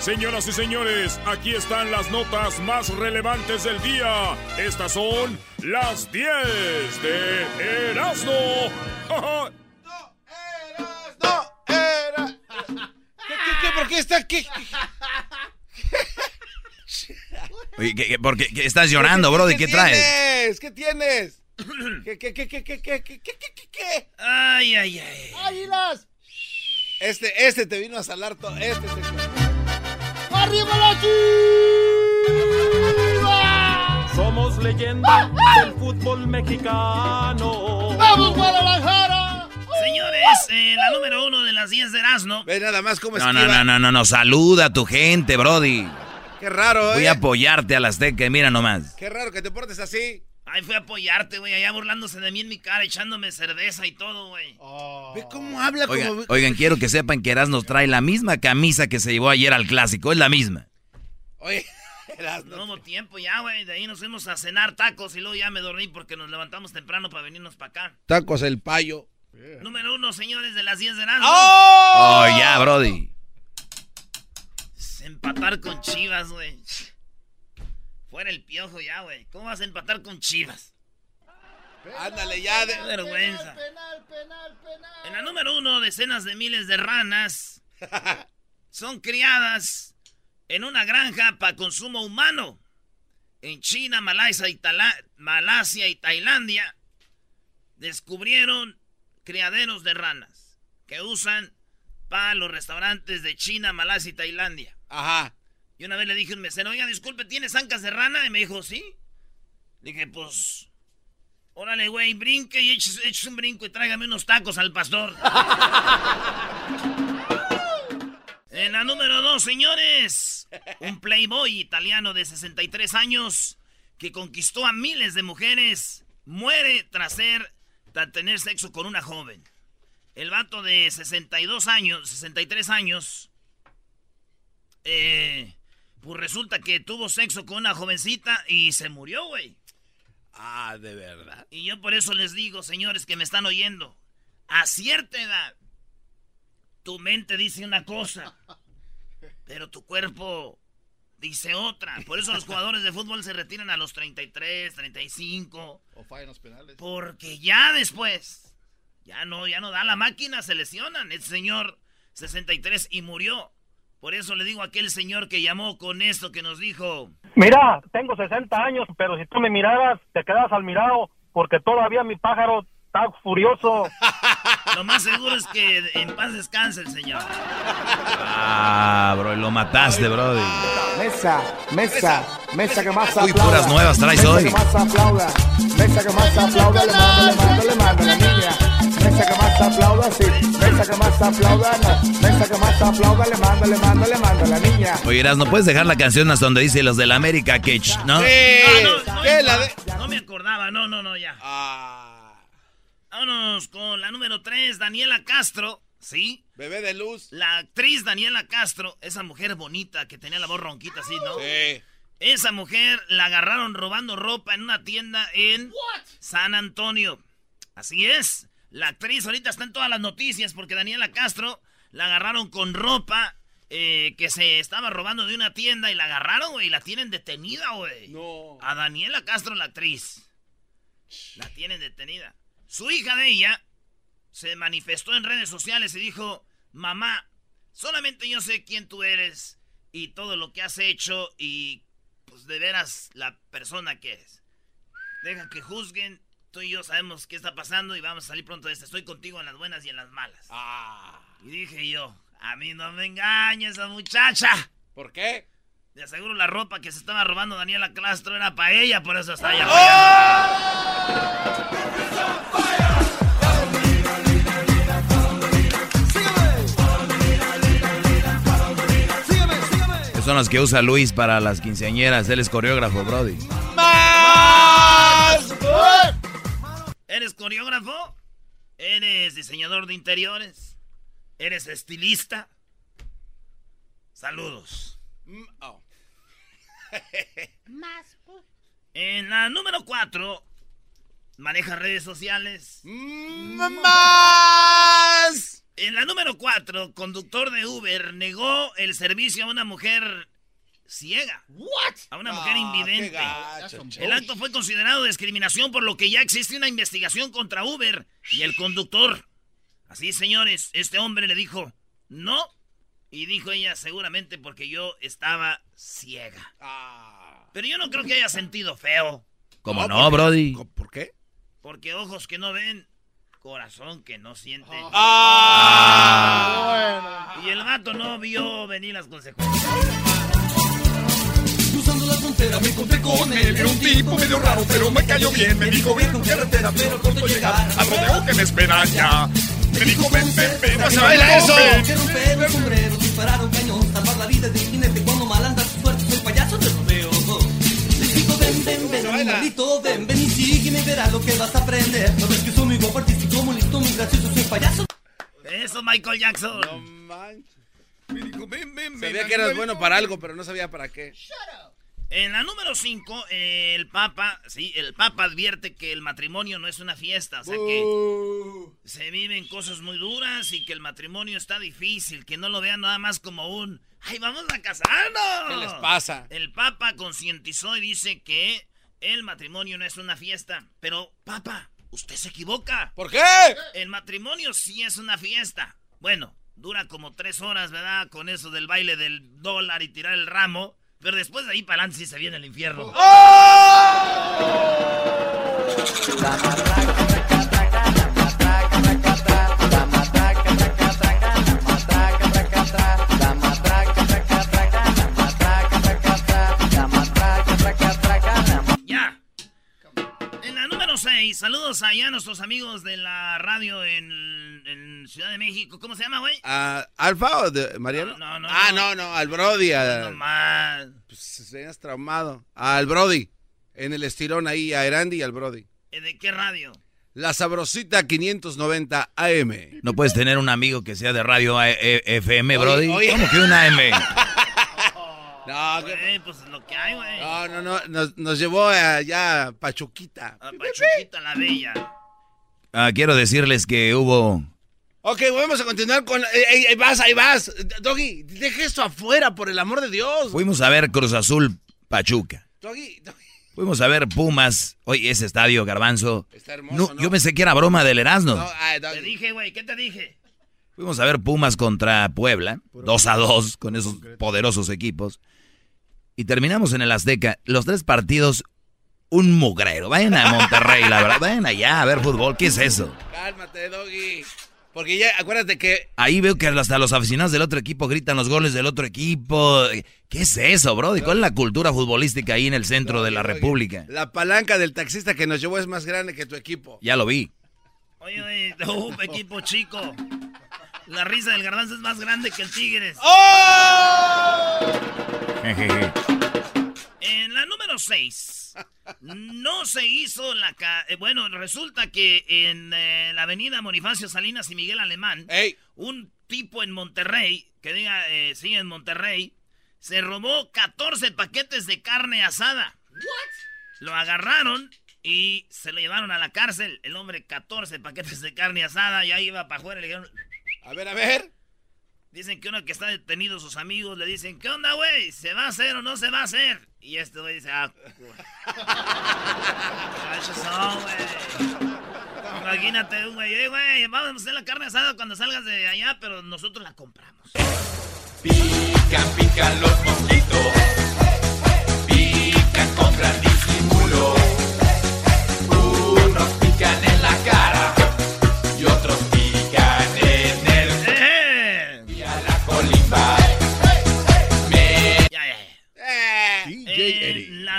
Señoras y señores, aquí están las notas más relevantes del día. Estas son las 10 de Erasmo. No, era. ¿Qué, qué, qué? ¿Por qué está aquí? Oye, ¿qué, qué, por qué, qué estás llorando, bro? ¿De qué, traes? ¿Qué tienes? ¿Qué, qué, qué, qué, qué, qué, qué, qué, qué, qué? Ay, ay, ay. ¡Águilas! Este, este te vino a salar todo. Este te... ¡Arriba la chiva! Somos leyenda del fútbol mexicano. ¡Vamos, Guadalajara! Señores, eh, la número uno de las 10 de Erasmo. Ve nada más cómo No, esquiva. no, no, no, no, no, saluda a tu gente, Brody. Qué raro, Voy ¿eh? a apoyarte a las Azteca, mira nomás. Qué raro que te portes así. Ay, fui a apoyarte, güey, allá burlándose de mí en mi cara, echándome cerveza y todo, güey. Ve cómo habla Oigan, como... oigan, quiero que sepan que Erasmo trae la misma camisa que se llevó ayer al clásico, es la misma. Oye, eras- No hubo tiempo ya, güey, de ahí nos fuimos a cenar tacos y luego ya me dormí porque nos levantamos temprano para venirnos para acá. Tacos el payo. Número uno, señores, de las 10 de Erasmo. ¡Oh! Oh, ya, Brody. Empatar con Chivas, güey. Fuera el piojo ya, güey. ¿Cómo vas a empatar con Chivas? Ándale ya. Qué De... vergüenza. Penal, penal, penal. En la número uno, decenas de miles de ranas son criadas en una granja para consumo humano. En China, Malasia y, Tala- Malasia y Tailandia descubrieron criaderos de ranas que usan para los restaurantes de China, Malasia y Tailandia. Ajá. Y una vez le dije a un mesero, oiga, disculpe, ¿tienes ancas de rana? Y me dijo, sí. Dije, pues, órale, güey, brinque y eches, eches un brinco y tráigame unos tacos al pastor. en la número dos, señores, un playboy italiano de 63 años que conquistó a miles de mujeres muere tras, ser, tras tener sexo con una joven. El vato de 62 años, 63 años, eh, pues resulta que tuvo sexo con una jovencita y se murió, güey. Ah, de verdad. Y yo por eso les digo, señores que me están oyendo, a cierta edad, tu mente dice una cosa, pero tu cuerpo dice otra. Por eso los jugadores de fútbol se retiran a los 33, 35, O fallan los penales. porque ya después, ya no, ya no da la máquina, se lesionan. El señor 63 y murió. Por eso le digo a aquel señor que llamó con esto que nos dijo, Mira, tengo 60 años, pero si tú me miraras, te quedas al mirado, porque todavía mi pájaro está furioso. lo más seguro es que en paz descanse el señor. Ah, bro, lo mataste, brody. Mesa, mesa, mesa que más Uy, aplauda. puras nuevas traes mesa hoy. que más aplauda. Mesa que más aplauda, le mando, le mando, le mando la niña. Mesa que más aplauda, sí. Mesa que más aplauda, no. Mesa que más aplauda, le mando, le mando, le mando la niña. Oye, Eras, ¿no puedes dejar la canción hasta donde dice los del América Cage, no? Sí. Ah, no, no, ¿Qué? La de... no me acordaba, no, no, no, ya. Ah, Vámonos con la número 3, Daniela Castro, ¿sí? bebé de luz. La actriz Daniela Castro, esa mujer bonita que tenía la voz ronquita así, ¿no? Sí. Esa mujer la agarraron robando ropa en una tienda en San Antonio. Así es. La actriz ahorita está en todas las noticias porque Daniela Castro la agarraron con ropa eh, que se estaba robando de una tienda y la agarraron, güey. y La tienen detenida, güey. No. A Daniela Castro, la actriz. La tienen detenida. Su hija de ella se manifestó en redes sociales y dijo, mamá, solamente yo sé quién tú eres y todo lo que has hecho y pues de veras la persona que eres. Deja que juzguen, tú y yo sabemos qué está pasando y vamos a salir pronto de esto. Estoy contigo en las buenas y en las malas. Y dije yo, a mí no me engaña esa muchacha. ¿Por qué? De aseguro la ropa que se estaba robando Daniela Castro era para ella, por eso está allá. Que son las que usa Luis para las quinceañeras. Él es coreógrafo, Brody. ¿Eres coreógrafo? ¿Eres diseñador de interiores? ¿Eres estilista? Saludos. Mm, oh. Más. pues. En la número 4, maneja redes sociales. ¡Más! En la número 4, conductor de Uber negó el servicio a una mujer ciega. What? A una mujer Ah, invidente. qué gacho, El acto fue considerado discriminación por lo que ya existe una investigación contra Uber y el conductor. Así, señores, este hombre le dijo, no. Y dijo ella, seguramente porque yo estaba ciega. Ah. Pero yo no creo que haya sentido feo. ¿Cómo No, no, Brody? ¿Por qué? Porque ojos que no ven, corazón que no siente. Ah. Bueno. Y el gato no vio venir las consecuencias. Frontera me encontré con él. Era un tipo medio raro, pero me cayó bien. Me dijo, ven con carretera, pero corto llegar. Al rodeo que me espera ya. Me dijo, ven, ven, ven, ¡No se baila eso! Que romper un sombrero, disparar un cañón, salvar la vida del jinete cuando mal anda su suerte. Soy payaso del rodeo. Les digo, ven, ven, ven, animalito, ven, ven y sígueme, verás lo que vas a aprender. No ves que soy muy guapo, artístico, muy listo, muy gracioso, soy payaso. Eso, Michael Jackson. No manches. Me dijo, ven, ven, ven. Sabía que eras bueno para algo, pero no sabía para qué. En la número 5, el Papa, sí, el Papa advierte que el matrimonio no es una fiesta, o sea que Uh. se viven cosas muy duras y que el matrimonio está difícil, que no lo vean nada más como un, ¡ay, vamos a casarnos! ¿Qué les pasa? El Papa concientizó y dice que el matrimonio no es una fiesta, pero Papa, usted se equivoca. ¿Por qué? El matrimonio sí es una fiesta. Bueno, dura como tres horas, ¿verdad? Con eso del baile del dólar y tirar el ramo. Pero después de ahí para adelante sí se viene el infierno. Ya. En la número 6, saludos allá a nuestros amigos de la radio en Ciudad de México. ¿Cómo se llama, güey? ¿A ¿Alfa o de Mariano? No, no, no, ah, no. no, al Brody. a- No más. pues serías traumado. Al Brody. En el estirón ahí, a Erandi y al Brody. ¿Eh, ¿De qué radio? La sabrosita 590 AM. No puedes tener un amigo que sea de radio A- E- FM, Oye, Brody. oye. ¿Cómo que un AM? No, que- pues lo que hay, güey. no, no, no, nos, nos llevó allá a Pachuquita. A Pachuquita la Bella. Ah, quiero decirles que hubo... Ok, vamos a continuar con... eh, eh, ahí vas, ahí vas. Doggy, deja esto afuera, por el amor de Dios. Fuimos a ver Cruz Azul Pachuca. Doggy, Doggy. Fuimos a ver Pumas. Oye, ese estadio, Garbanzo. Está hermoso, ¿no? Yo pensé que era broma del Erasmo. No, ay, Te dije, güey, ¿qué te dije? Fuimos a ver Pumas contra Puebla, 2 a 2 con esos poderosos equipos. Y terminamos en el Azteca. Los tres partidos, un mugrero. Vayan a Monterrey, la verdad. Vayan allá a ver fútbol. ¿Qué es eso? Cálmate, Doggy. Porque ya, acuérdate que... Ahí veo que hasta los aficionados del otro equipo gritan los goles del otro equipo. ¿Qué es eso, bro? ¿Y cuál es la cultura futbolística ahí en el centro de la República? La palanca del taxista que nos llevó es más grande que tu equipo. Ya lo vi. Oye, güey, uh, equipo chico. La risa del garbanzo es más grande que el Tigres. Jejeje. En la número 6, no se hizo la... ca- eh, bueno, resulta que en eh, la avenida Bonifacio Salinas y Miguel Alemán, Ey, un tipo en Monterrey, que diga, eh, sí, en Monterrey, se robó 14 paquetes de carne asada. Lo agarraron y se lo llevaron a la cárcel. El hombre, 14 paquetes de carne asada, ya iba para afuera y le dijeron... a ver, a ver. Dicen que uno que está detenido, sus amigos le dicen, ¿qué onda, güey? ¿Se va a hacer o no se va a hacer? Y este güey dice, ah, güey. Imagínate, un güey, eh, güey, vamos a hacer la carne asada cuando salgas de allá, pero nosotros la compramos. Pican, pican los mosquitos. Pican con gran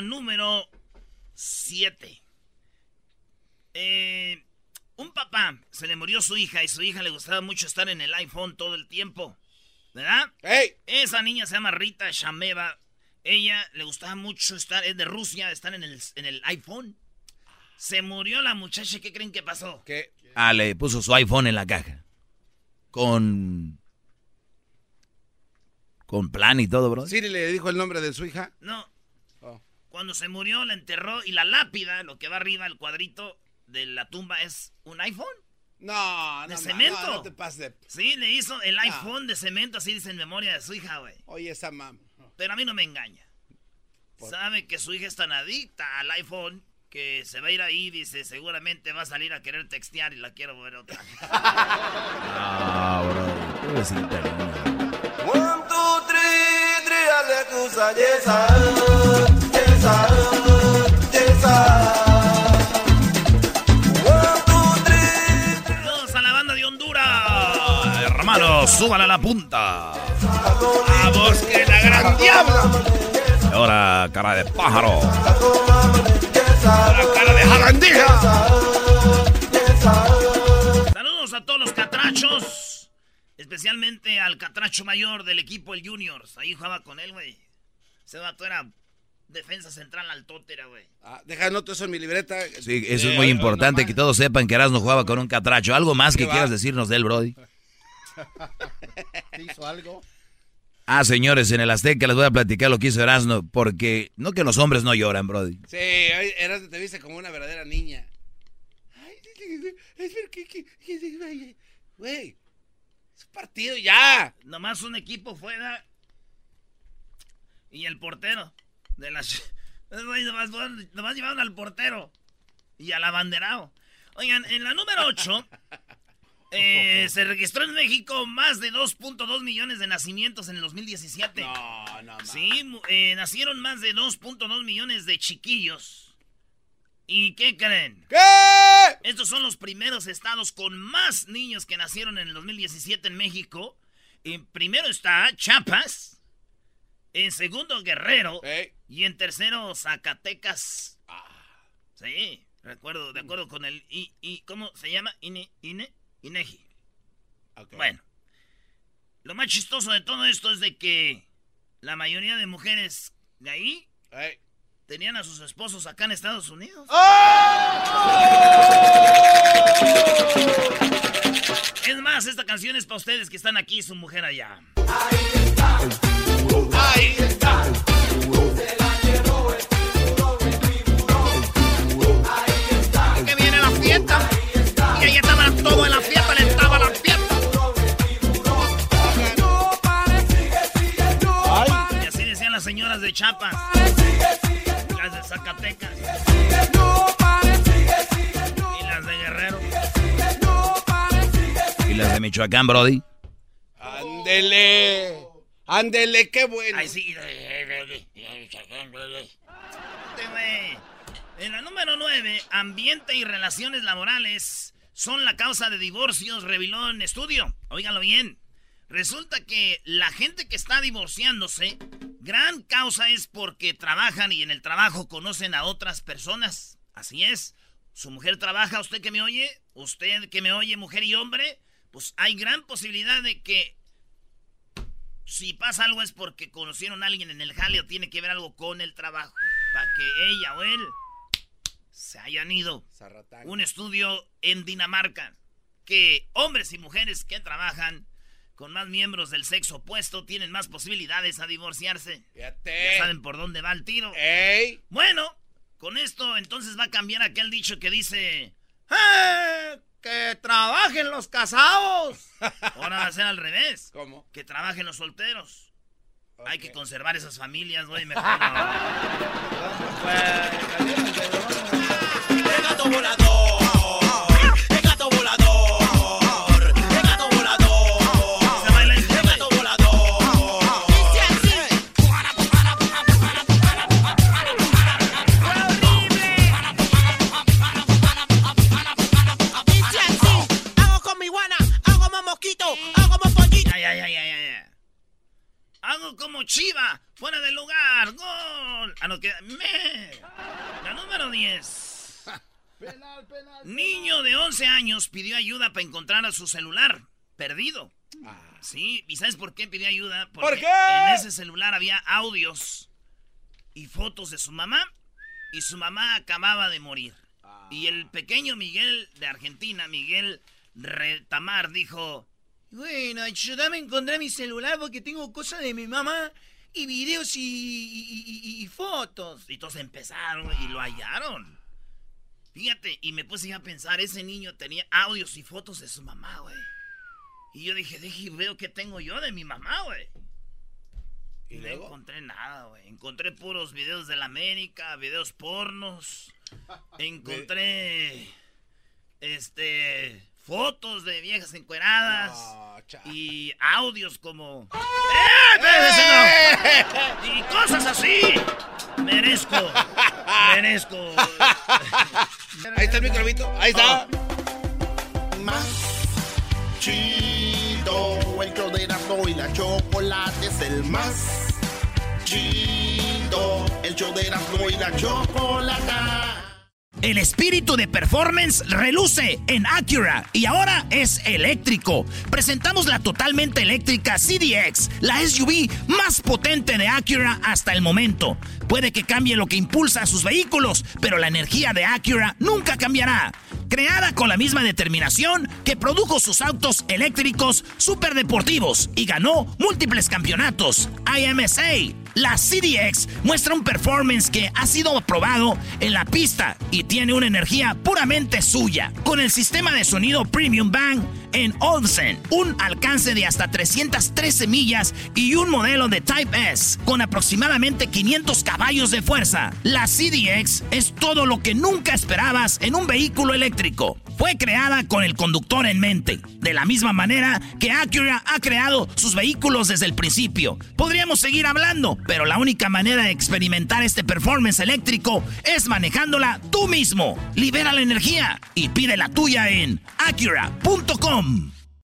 la número 7. Eh, un papá se le murió su hija y su hija le gustaba mucho estar en el iPhone todo el tiempo. ¿Verdad? Esa niña se llama Rita Shameva. Ella le gustaba mucho estar, es de Rusia, estar en el, en el iPhone. Se murió la muchacha, ¿qué creen que pasó? ¿Qué? Ah, le puso su iPhone en la caja. Con. Con plan y todo, bro. ¿Siri le dijo el nombre de su hija? No. Cuando se murió, la enterró y la lápida, lo que va arriba, el cuadrito de la tumba, es un iPhone. No, no, De cemento. No, no te pases. Sí, le hizo el iPhone de cemento, así dice en memoria de su hija, güey. Oye, esa mam. Pero a mí no me engaña. Sabe que su hija es tan adicta al iPhone que se va a ir ahí, dice, seguramente va a salir a querer textear y la quiero ver otra vez. Ah, bro. Pobrecita niña. One, two, three, three, Saludos a la banda de Honduras. Hermanos, suban a la punta. Vamos, que la gran diabla. Ahora, cara de pájaro. La cara de jarandija. Saludos a todos los catrachos. Especialmente al catracho mayor del equipo, el Juniors. Ahí jugaba con él, güey. Ese vato era defensa central altótera, güey. Ah, deja anoto eso en mi libreta. Sí, eso Eh, es muy importante que todos sepan que Erasmo jugaba con un catracho. ¿Algo más que quieras decirnos del Brody? ¿Hizo algo? Ah, señores, en el Azteca les voy a platicar lo que hizo Erasmo, porque no que los hombres no lloran, Brody. Sí, ay, eras, te viste como una verdadera niña. Ay, es ver que, güey, es un partido ya. Nomás un equipo fuera. Y el portero. De las. Nomás, nomás llevaron al portero. Y al abanderado. Oigan, en la número 8. se registró en México más de 2.2 millones de nacimientos en el 2017. No, no, Sí, mu- eh, nacieron más de 2.2 millones de chiquillos. ¿Y qué creen? ¿Qué? Estos son los primeros estados con más niños que nacieron en el 2017 en México. En primero está Chiapas. En segundo, Guerrero. Y en tercero, Zacatecas. Sí, recuerdo, de acuerdo con el... I, I- ¿Cómo se llama? INE, INE, INEGI. Bueno. Lo más chistoso de todo esto es de que la mayoría de mujeres de ahí tenían a sus esposos acá en Estados Unidos. Es más, esta canción es para ustedes que están aquí y su mujer allá. Ahí Michoacán, Brody? Ándele. Ándele, qué bueno. Ay, sí. En la número 9, ambiente y relaciones laborales son la causa de divorcios, reveló en estudio. Óiganlo bien. Resulta que la gente que está divorciándose, gran causa es porque trabajan y en el trabajo conocen a otras personas. Así es. Su mujer trabaja, usted que me oye, usted que me oye, mujer y hombre, pues hay gran posibilidad de que si pasa algo es porque conocieron a alguien en el jale o tiene que ver algo con el trabajo. Para que ella o él se hayan ido. Un estudio en Dinamarca que hombres y mujeres que trabajan con más miembros del sexo opuesto tienen más posibilidades a divorciarse. Ya saben por dónde va el tiro. Bueno, con esto entonces va a cambiar aquel dicho que dice... "Eh, ¡Que trabajen los casados! Ahora va a ser al revés. ¿Cómo? Que trabajen los solteros. Hay que conservar esas familias, güey, mejor. no. El gato volador. 14 años pidió ayuda para encontrar a su celular, perdido. Ah. Sí, ¿y sabes por qué pidió ayuda? Porque ¿Por en ese celular había audios y fotos de su mamá y su mamá acababa de morir. Y el ah. pequeño Miguel de Argentina, Miguel Retamar, dijo, bueno, yo también encontré mi celular porque tengo cosas de mi mamá y videos y, y fotos. Y todos empezaron y lo ah. hallaron. Fíjate, y me puse a pensar, ese niño tenía audios y fotos de su mamá, güey. Y yo dije, deje y veo qué tengo yo de mi mamá, güey. Y no encontré nada, güey. Encontré puros videos de la América, videos pornos. Encontré, este, fotos de viejas encueradas. y audios como... ¡Eh! espérese, no! Y cosas así. Merezco. Merezco. Ahí está el microbito. Ahí está. Más chido, el show de Erasmo y la chocolate es el más chido, el show de Erasmo y la chocolate. El espíritu de performance reluce en Acura y ahora es eléctrico. Presentamos la totalmente eléctrica CDX, la SUV más potente de Acura hasta el momento. Puede que cambie lo que impulsa a sus vehículos, pero la energía de Acura nunca cambiará. Creada con la misma determinación que produjo sus autos eléctricos superdeportivos y ganó múltiples campeonatos. IMSA, la CDX muestra un performance que ha sido aprobado en la pista y tiene una energía puramente suya. Con el sistema de sonido Premium Bang en Olsen, un alcance de hasta 313 millas y un modelo de Type S con aproximadamente 500 caballos de fuerza. La CDX es todo lo que nunca esperabas en un vehículo eléctrico. Fue creada con el conductor en mente, de la misma manera que Acura ha creado sus vehículos desde el principio. Podríamos seguir hablando, pero la única manera de experimentar este performance eléctrico es manejándola tú mismo. Libera la energía y pide la tuya en acura.com. come.